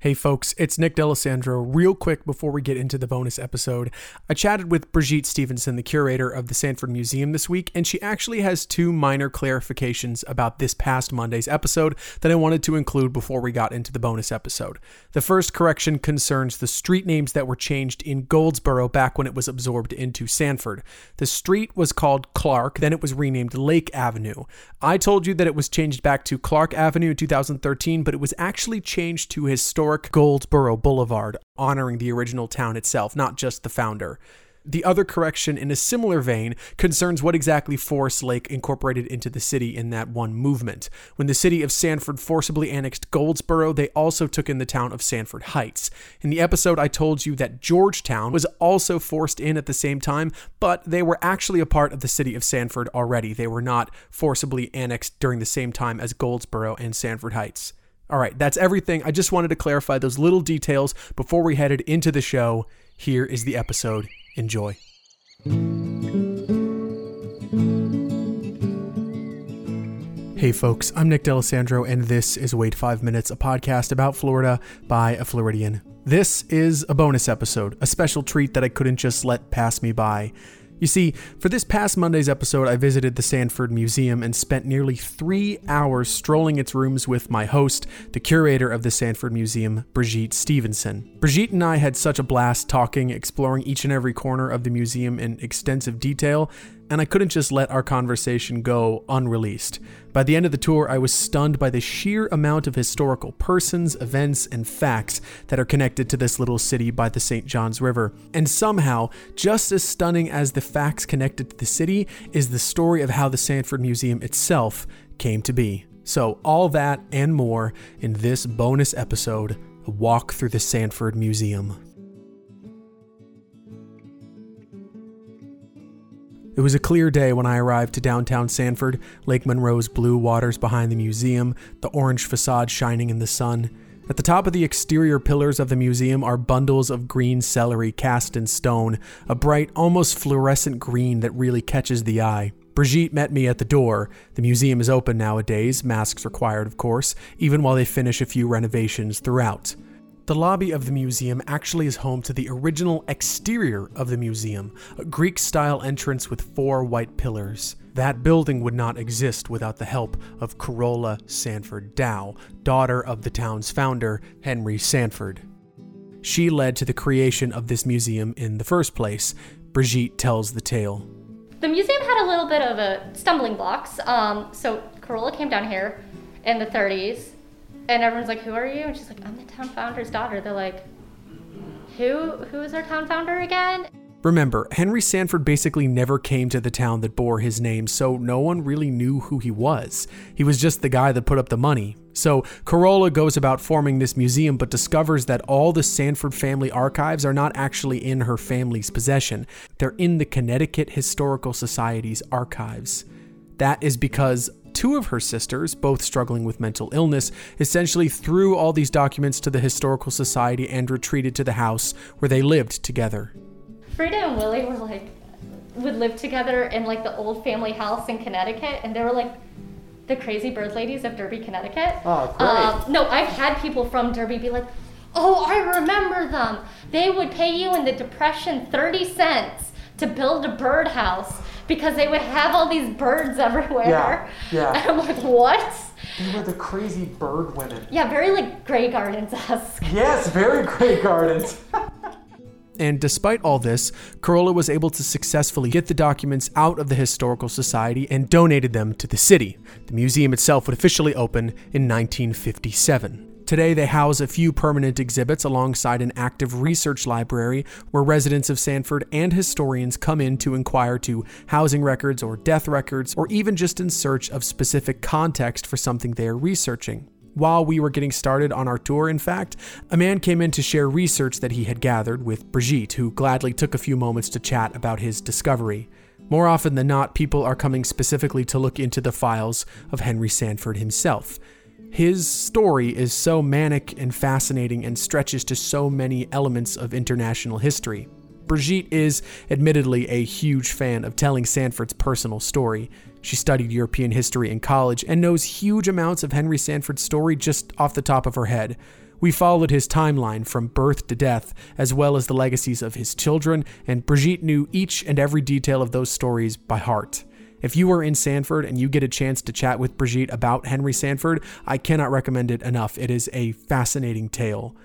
Hey folks, it's Nick D'Alessandro. Real quick before we get into the bonus episode, I chatted with Brigitte Stevenson, the curator of the Sanford Museum this week, and she actually has two minor clarifications about this past Monday's episode that I wanted to include before we got into the bonus episode. The first correction concerns the street names that were changed in Goldsboro back when it was absorbed into Sanford. The street was called Clark, then it was renamed Lake Avenue. I told you that it was changed back to Clark Avenue in 2013, but it was actually changed to historic Goldsboro Boulevard, honoring the original town itself, not just the founder. The other correction, in a similar vein, concerns what exactly Forrest Lake incorporated into the city in that one movement. When the city of Sanford forcibly annexed Goldsboro, they also took in the town of Sanford Heights. In the episode, I told you that Georgetown was also forced in at the same time, but they were actually a part of the city of Sanford already. They were not forcibly annexed during the same time as Goldsboro and Sanford Heights. All right, that's everything. I just wanted to clarify those little details before we headed into the show. Here is the episode. Enjoy. Hey folks, I'm Nick D'Alessandro, and this is Wait 5 Minutes, a podcast about Florida by a Floridian. This is a bonus episode, a special treat that I couldn't just let pass me by. You see, for this past Monday's episode, I visited the Sanford Museum and spent nearly three hours strolling its rooms with my host, the curator of the Sanford Museum, Brigitte Stevenson. Brigitte and I had such a blast talking, exploring each and every corner of the museum in extensive detail, and I couldn't just let our conversation go unreleased. By the end of the tour, I was stunned by the sheer amount of historical persons, events, and facts that are connected to this little city by the St. Johns River. And somehow, just as stunning as the facts connected to the city is the story of how the Sanford Museum itself came to be. So, all that and more in this bonus episode A Walk Through the Sanford Museum. It was a clear day when I arrived to downtown Sanford, Lake Monroe's blue waters behind the museum, the orange facade shining in the sun. At the top of the exterior pillars of the museum are bundles of green celery cast in stone, a bright, almost fluorescent green that really catches the eye. Brigitte met me at the door. The museum is open nowadays, masks required, of course, even while they finish a few renovations throughout. The lobby of the museum actually is home to the original exterior of the museum, a Greek style entrance with four white pillars. That building would not exist without the help of Carola Sanford Dow, daughter of the town's founder, Henry Sanford. She led to the creation of this museum in the first place. Brigitte tells the tale. The museum had a little bit of a stumbling blocks. Um, so Carola came down here in the 30s and everyone's like, "Who are you?" And she's like, "I'm the town founder's daughter." They're like, "Who? Who is our town founder again?" Remember, Henry Sanford basically never came to the town that bore his name, so no one really knew who he was. He was just the guy that put up the money. So Carola goes about forming this museum, but discovers that all the Sanford family archives are not actually in her family's possession. They're in the Connecticut Historical Society's archives. That is because two of her sisters, both struggling with mental illness, essentially threw all these documents to the Historical Society and retreated to the house where they lived together. Frida and Willie were like, would live together in like the old family house in Connecticut, and they were like the crazy bird ladies of Derby, Connecticut. Oh, great. Um, no, I've had people from Derby be like, oh, I remember them. They would pay you in the Depression 30 cents to build a birdhouse because they would have all these birds everywhere. Yeah, yeah. And I'm like, what? They were the crazy bird women. Yeah, very like Grey Gardens esque. Yes, very Grey Gardens. And despite all this, Carola was able to successfully get the documents out of the Historical Society and donated them to the city. The museum itself would officially open in 1957. Today, they house a few permanent exhibits alongside an active research library where residents of Sanford and historians come in to inquire to housing records or death records, or even just in search of specific context for something they are researching. While we were getting started on our tour, in fact, a man came in to share research that he had gathered with Brigitte, who gladly took a few moments to chat about his discovery. More often than not, people are coming specifically to look into the files of Henry Sanford himself. His story is so manic and fascinating and stretches to so many elements of international history. Brigitte is, admittedly, a huge fan of telling Sanford's personal story. She studied European history in college and knows huge amounts of Henry Sanford's story just off the top of her head. We followed his timeline from birth to death, as well as the legacies of his children, and Brigitte knew each and every detail of those stories by heart. If you are in Sanford and you get a chance to chat with Brigitte about Henry Sanford, I cannot recommend it enough. It is a fascinating tale.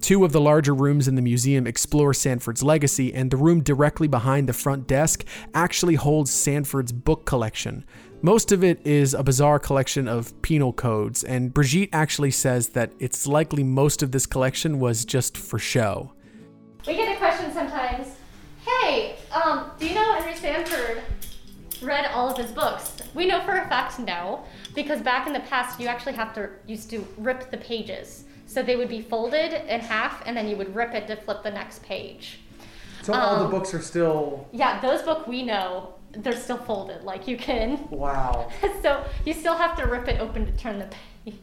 Two of the larger rooms in the museum explore Sanford's legacy, and the room directly behind the front desk actually holds Sanford's book collection. Most of it is a bizarre collection of penal codes, and Brigitte actually says that it's likely most of this collection was just for show. We get a question sometimes. Hey, um, do you know Henry Sanford read all of his books? We know for a fact now, because back in the past you actually have to used to rip the pages. So they would be folded in half, and then you would rip it to flip the next page. So all the Um, books are still. Yeah, those book we know they're still folded. Like you can, Wow. so you still have to rip it open to turn the page.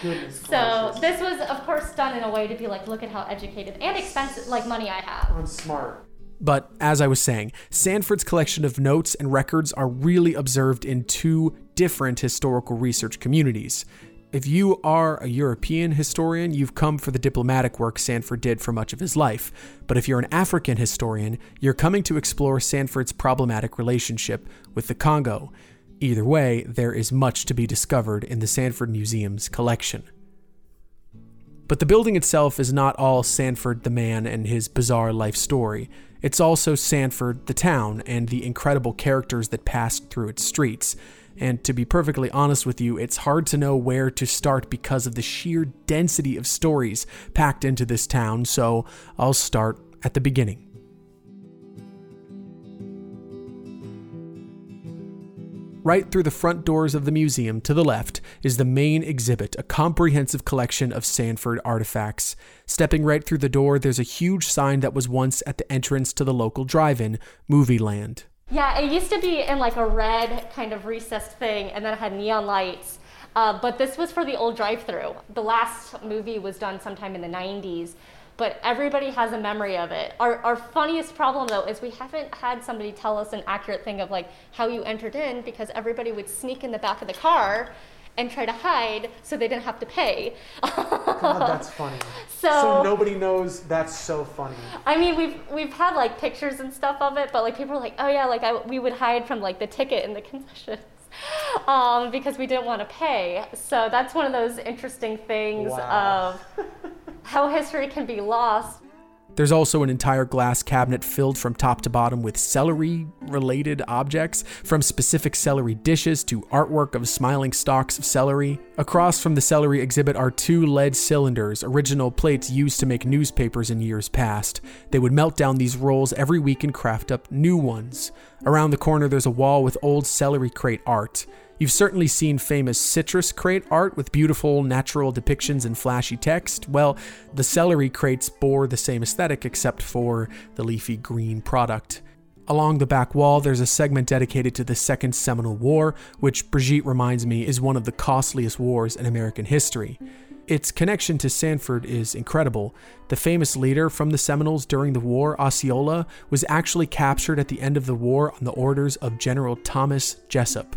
Goodness So gracious. this was, of course, done in a way to be like, look at how educated and expensive, like money I have. I'm smart. But as I was saying, Sanford's collection of notes and records are really observed in two different historical research communities. If you are a European historian, you've come for the diplomatic work Sanford did for much of his life. But if you're an African historian, you're coming to explore Sanford's problematic relationship with the Congo. Either way, there is much to be discovered in the Sanford Museum's collection. But the building itself is not all Sanford the man and his bizarre life story. It's also Sanford the town and the incredible characters that passed through its streets. And to be perfectly honest with you, it's hard to know where to start because of the sheer density of stories packed into this town, so I'll start at the beginning. Right through the front doors of the museum to the left is the main exhibit, a comprehensive collection of Sanford artifacts. Stepping right through the door, there's a huge sign that was once at the entrance to the local drive in, Movie Land. Yeah, it used to be in like a red kind of recessed thing, and then it had neon lights. Uh, but this was for the old drive-through. The last movie was done sometime in the 90s, but everybody has a memory of it. Our, our funniest problem though is we haven't had somebody tell us an accurate thing of like how you entered in because everybody would sneak in the back of the car and try to hide so they didn't have to pay. God, that's funny. So- nobody knows that's so funny. I mean, we've we've had like pictures and stuff of it, but like people are like, oh yeah, like I, we would hide from like the ticket in the concessions um, because we didn't want to pay. So that's one of those interesting things Wow. of how history can be lost. There's also an entire glass cabinet filled from top to bottom with celery related objects, from specific celery dishes to artwork of smiling stalks of celery. Across from the celery exhibit are two lead cylinders, original plates used to make newspapers in years past. They would melt down these rolls every week and craft up new ones. Around the corner, there's a wall with old celery crate art. You've certainly seen famous citrus crate art with beautiful natural depictions and flashy text. Well, the celery crates bore the same aesthetic except for the leafy green product. Along the back wall, there's a segment dedicated to the Second Seminole War, which Brigitte reminds me is one of the costliest wars in American history. Its connection to Sanford is incredible. The famous leader from the Seminoles during the war, Osceola, was actually captured at the end of the war on the orders of General Thomas Jesup.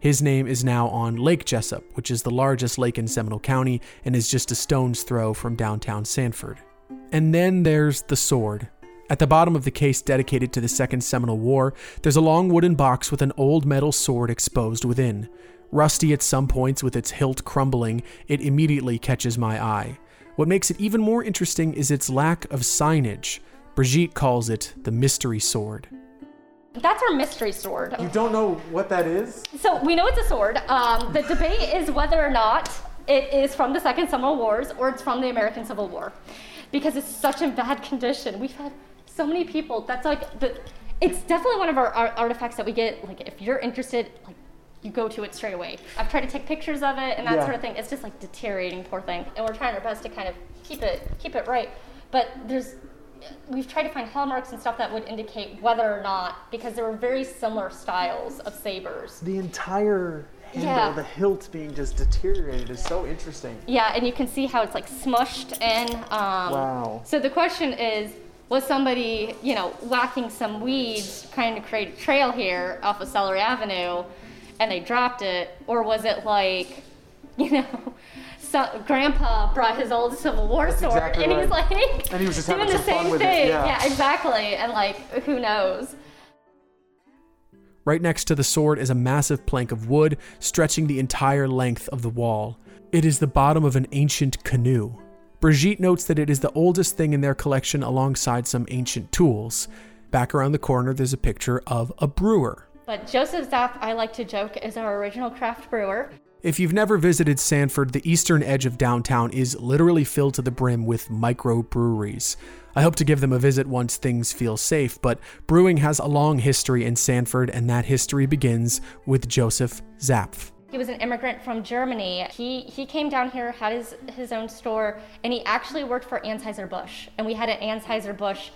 His name is now on Lake Jesup, which is the largest lake in Seminole County and is just a stone's throw from downtown Sanford. And then there's the sword. At the bottom of the case dedicated to the Second Seminole War, there's a long wooden box with an old metal sword exposed within. Rusty at some points with its hilt crumbling, it immediately catches my eye. What makes it even more interesting is its lack of signage. Brigitte calls it the mystery sword. That's our mystery sword. You don't know what that is? So we know it's a sword. Um, the debate is whether or not it is from the Second Civil Wars or it's from the American Civil War, because it's such in bad condition. We've had so many people. That's like the. It's definitely one of our, our artifacts that we get. Like if you're interested, like you go to it straight away. I've tried to take pictures of it and that Yeah. sort of thing. It's just like deteriorating, poor thing. And we're trying our best to kind of keep it keep it right. But there's we've tried to find hallmarks and stuff that would indicate whether or not because there were very similar styles of sabers. The entire handle, Yeah. the hilt being just deteriorated is so interesting. Yeah, and you can see how it's like smushed in. Um, Wow. So the question is, Was somebody, you know, whacking some weeds, trying to create a trail here off of Celery Avenue, and they dropped it? Or was it like, you know, so, Grandpa brought his old Civil War That's sword, exactly and he's like And he was just doing the some fun same with it, thing. yeah. exactly. And like, who knows? Right next to the sword is a massive plank of wood stretching the entire length of the wall. It is the bottom of an ancient canoe. Brigitte notes that it is the oldest thing in their collection alongside some ancient tools. Back around the corner, there's a picture of a brewer. But Joseph Zapf, I like to joke, is our original craft brewer. If you've never visited Sanford, the eastern edge of downtown is literally filled to the brim with microbreweries. I hope to give them a visit once things feel safe, but brewing has a long history in Sanford, and that history begins with Joseph Zapf. He was an immigrant from Germany. He he came down here, had his his own store, and he actually worked for Anheuser-Busch. And we had an Anheuser-Busch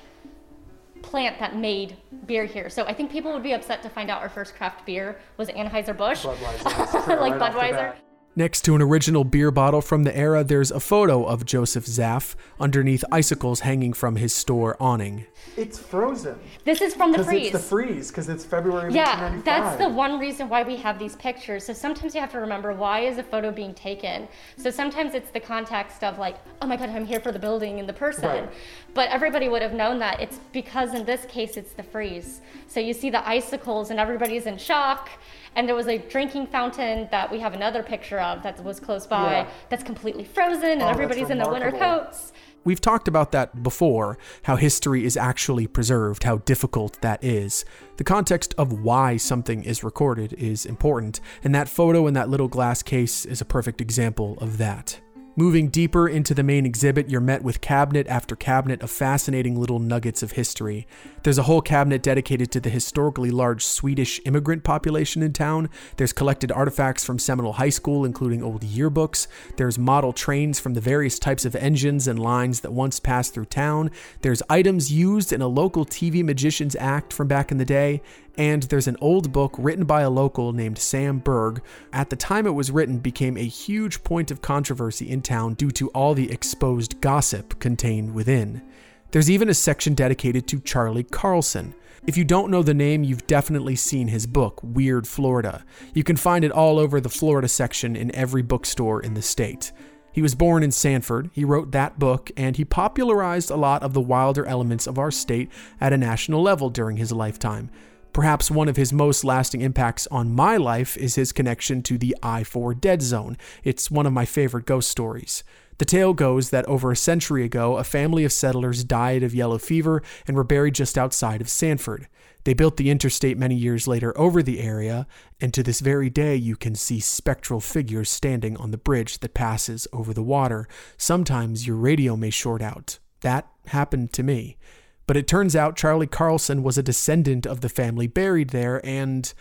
plant that made beer here. So I think people would be upset to find out our first craft beer was Anheuser-Busch. Budweiser. like right off the Budweiser. Bat. Next to an original beer bottle from the era, there's a photo of Joseph Zapf underneath icicles hanging from his store awning. It's frozen. This is from the Because freeze. it's the freeze, because it's February Yeah, that's the one reason why we have these pictures. So sometimes you have to remember why is a photo being taken. So sometimes it's the context of like, oh my god, I'm here for the building and the person. Right. But everybody would have known that it's because in this case it's the freeze. So you see the icicles and everybody's in shock. And there was a drinking fountain that we have another picture of that was close by Yeah. that's completely frozen and Oh, everybody's in their winter coats. We've talked about that before, how history is actually preserved, how difficult that is. The context of why something is recorded is important, and that photo in that little glass case is a perfect example of that. Moving deeper into the main exhibit, you're met with cabinet after cabinet of fascinating little nuggets of history. There's a whole cabinet dedicated to the historically large Swedish immigrant population in town. There's collected artifacts from Seminole High School, including old yearbooks. There's model trains from the various types of engines and lines that once passed through town. There's items used in a local TV magician's act from back in the day. And there's an old book written by a local named Sam Berg. At the time it was written, became a huge point of controversy in town due to all the exposed gossip contained within. There's even a section dedicated to Charlie Carlson. If you don't know the name, you've definitely seen his book, Weird Florida. You can find it all over the Florida section in every bookstore in the state. He was born in Sanford, he wrote that book, and he popularized a lot of the wilder elements of our state at a national level during his lifetime. Perhaps one of his most lasting impacts on my life is his connection to the I 4 Dead Zone. It's one of my favorite ghost stories. The tale goes that over a century ago, a family of settlers died of yellow fever and were buried just outside of Sanford. They built the interstate many years later over the area, and to this very day you can see spectral figures standing on the bridge that passes over the water. Sometimes your radio may short out. That happened to me. But it turns out Charlie Carlson was a descendant of the family buried there, and,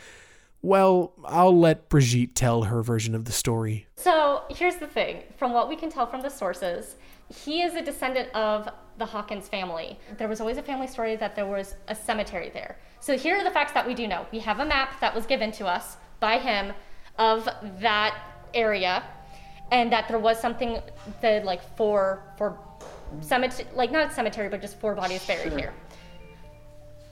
well, I'll let Brigitte tell her version of the story. So here's the thing from what we can tell from the sources, he is a descendant of the Hawkins family. There was always a family story that there was a cemetery there. So here are the facts that we do know. We have a map that was given to us by him of that area and that there was something the like four four cemetery like not cemetery but just four bodies buried Sure. here.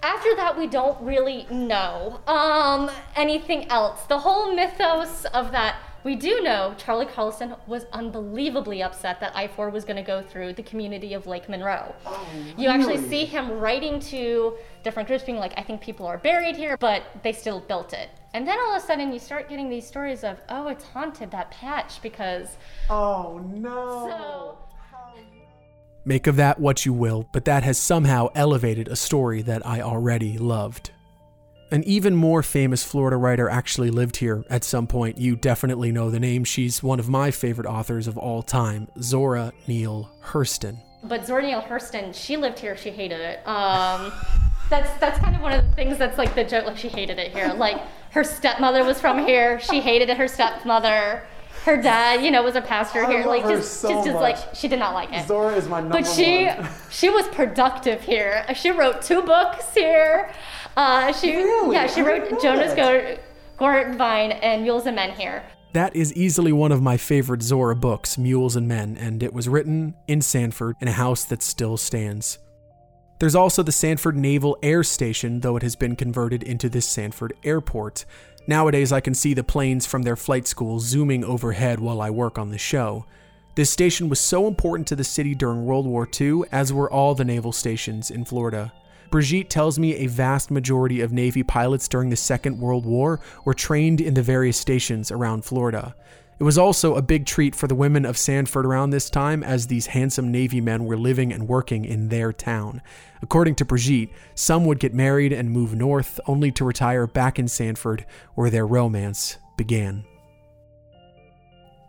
After that, we don't really know um, anything else. The whole mythos of that, we do know Charlie Carlson was unbelievably upset that I 4 was going to go through the community of Lake Monroe. You actually see him writing to different groups, being like, I think people are buried here, but they still built it. And then all of a sudden, you start getting these stories of, oh, it's haunted, that patch, because. Oh no. So. Make of that what you will, but that has somehow elevated a story that I already loved. An even more famous Florida writer actually lived here at some point. You definitely know the name. She's one of my favorite authors of all time, Zora Neale Hurston. But Zora Neale Hurston, she lived here. She hated it. Um, that's that's kind of one of the things that's like the joke. Like she hated it here. Like her stepmother was from here. She hated it. Her stepmother. Her dad, you know, was a pastor I here. love like her just, so just, just much. like she did not like it. Zora is my number but she one. she was productive here. She wrote two books here. Uh, she Really? yeah she I wrote know Jonah's that. Gourd Vine and Mules and Men here. That is easily one of my favorite Zora books, Mules and Men, and it was written in Sanford in a house that still stands. There's also the Sanford Naval Air Station, though it has been converted into this Sanford Airport. Nowadays, I can see the planes from their flight school zooming overhead while I work on the show. This station was so important to the city during World War II, as were all the naval stations in Florida. Brigitte tells me a vast majority of Navy pilots during the Second World War were trained in the various stations around Florida. It was also a big treat for the women of Sanford around this time, as these handsome Navy men were living and working in their town. According to Brigitte, some would get married and move north, only to retire back in Sanford, where their romance began.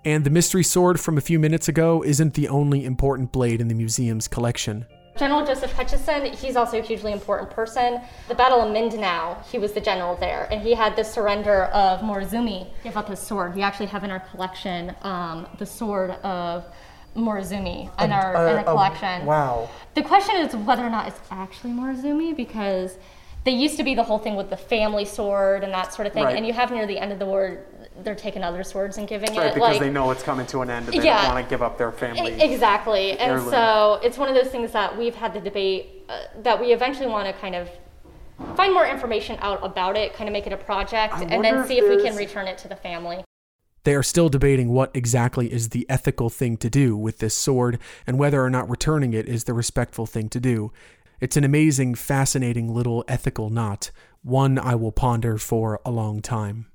And the mystery sword from a few minutes ago isn't the only important blade in the museum's collection. General Joseph Hutchison, he's also a hugely important person. The Battle of Mindanao, he was the general there, and he had the surrender of Morozumi give up his sword. We actually have in our collection um, the sword of Morozumi in our, in our collection. wow. The question is whether or not it's actually Morozumi because they used to be the whole thing with the family sword and that sort of thing. Right. And you have near the end of the war, they're taking other swords and giving Right, it. because like, they know it's coming to an end and they Yeah. don't want to give up their family. Exactly. And heirloom. so it's one of those things that we've had the debate uh, that we eventually want to kind of find more information out about it, kind of make it a project, I and then see if we can return it to the family. They are still debating what exactly is the ethical thing to do with this sword and whether or not returning it is the respectful thing to do. It's an amazing, fascinating little ethical knot, one I will ponder for a long time.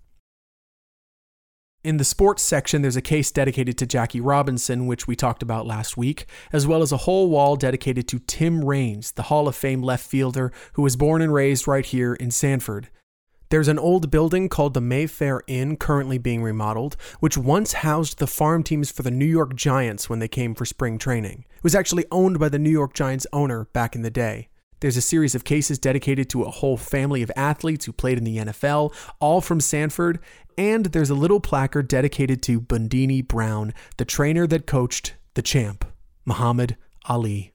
In the sports section, there's a case dedicated to Jackie Robinson, which we talked about last week, as well as a whole wall dedicated to Tim Raines, the Hall of Fame left fielder who was born and raised right here in Sanford. There's an old building called the Mayfair Inn currently being remodeled, which once housed the farm teams for the New York Giants when they came for spring training. It was actually owned by the New York Giants owner back in the day. There's a series of cases dedicated to a whole family of athletes who played in the NFL, all from Sanford, and there's a little placard dedicated to Bundini Brown, the trainer that coached the champ, Muhammad Ali.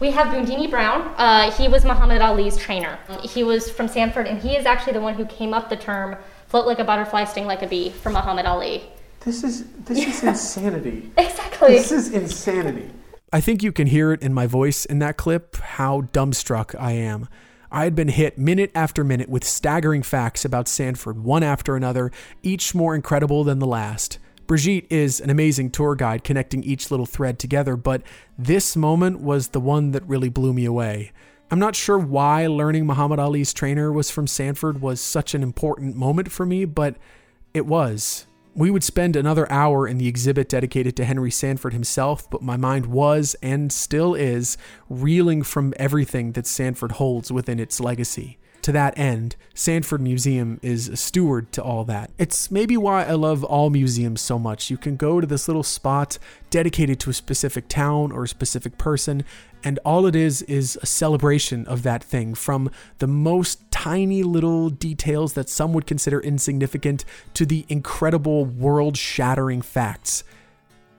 We have Bundini Brown. Uh, he was Muhammad Ali's trainer. He was from Sanford, and he is actually the one who came up the term "float like a butterfly, sting like a bee" for Muhammad Ali. This is this is insanity. Exactly. This is insanity. I think you can hear it in my voice in that clip how dumbstruck I am. I had been hit minute after minute with staggering facts about Sanford, one after another, each more incredible than the last. Brigitte is an amazing tour guide connecting each little thread together, but this moment was the one that really blew me away. I'm not sure why learning Muhammad Ali's trainer was from Sanford was such an important moment for me, but it was. We would spend another hour in the exhibit dedicated to Henry Sanford himself, but my mind was, and still is, reeling from everything that Sanford holds within its legacy. To that end, Sanford Museum is a steward to all that. It's maybe why I love all museums so much. You can go to this little spot dedicated to a specific town or a specific person, and all it is is a celebration of that thing from the most tiny little details that some would consider insignificant to the incredible world shattering facts.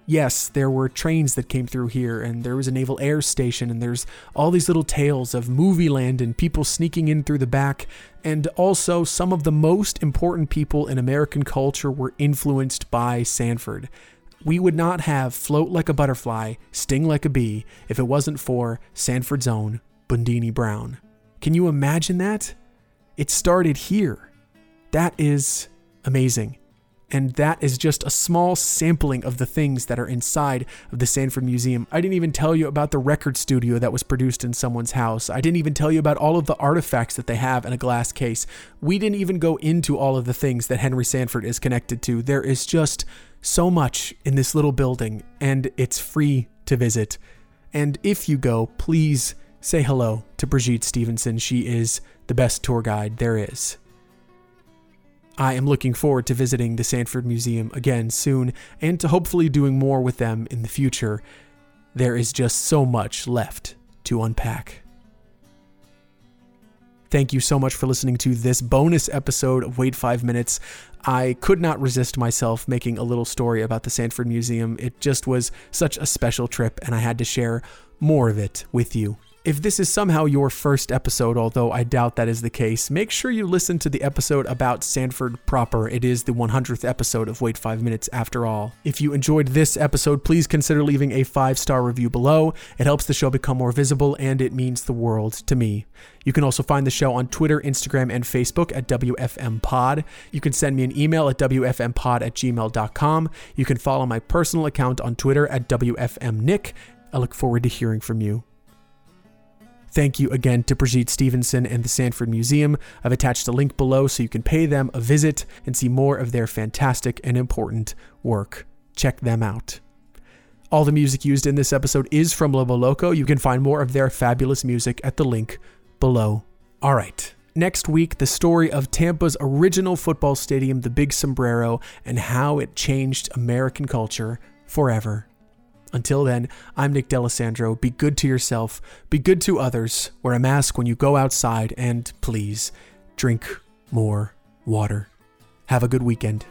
Yes, there were trains that came through here, and there was a naval air station, and there's all these little tales of movie land and people sneaking in through the back. And also, some of the most important people in American culture were influenced by Sanford. We would not have Float Like a Butterfly, Sting Like a Bee if it wasn't for Sanford's own Bundini Brown. Can you imagine that? It started here. That is amazing. And that is just a small sampling of the things that are inside of the Sanford Museum. I didn't even tell you about the record studio that was produced in someone's house. I didn't even tell you about all of the artifacts that they have in a glass case. We didn't even go into all of the things that Henry Sanford is connected to. There is just so much in this little building, and it's free to visit. And if you go, please say hello to Brigitte Stevenson. She is the best tour guide there is. I am looking forward to visiting the Sanford Museum again soon and to hopefully doing more with them in the future. There is just so much left to unpack. Thank you so much for listening to this bonus episode of Wait 5 Minutes. I could not resist myself making a little story about the Sanford Museum. It just was such a special trip, and I had to share more of it with you. If this is somehow your first episode, although I doubt that is the case, make sure you listen to the episode about Sanford proper. It is the 100th episode of Wait 5 Minutes after all. If you enjoyed this episode, please consider leaving a five star review below. It helps the show become more visible and it means the world to me. You can also find the show on Twitter, Instagram, and Facebook at WFM Pod. You can send me an email at WFMPod at gmail.com. You can follow my personal account on Twitter at WFMNick. I look forward to hearing from you. Thank you again to Brigitte Stevenson and the Sanford Museum. I've attached a link below so you can pay them a visit and see more of their fantastic and important work. Check them out. All the music used in this episode is from Lobo Loco. You can find more of their fabulous music at the link below. All right. Next week, the story of Tampa's original football stadium, the Big Sombrero, and how it changed American culture forever. Until then, I'm Nick D'Alessandro. Be good to yourself, be good to others, wear a mask when you go outside, and please drink more water. Have a good weekend.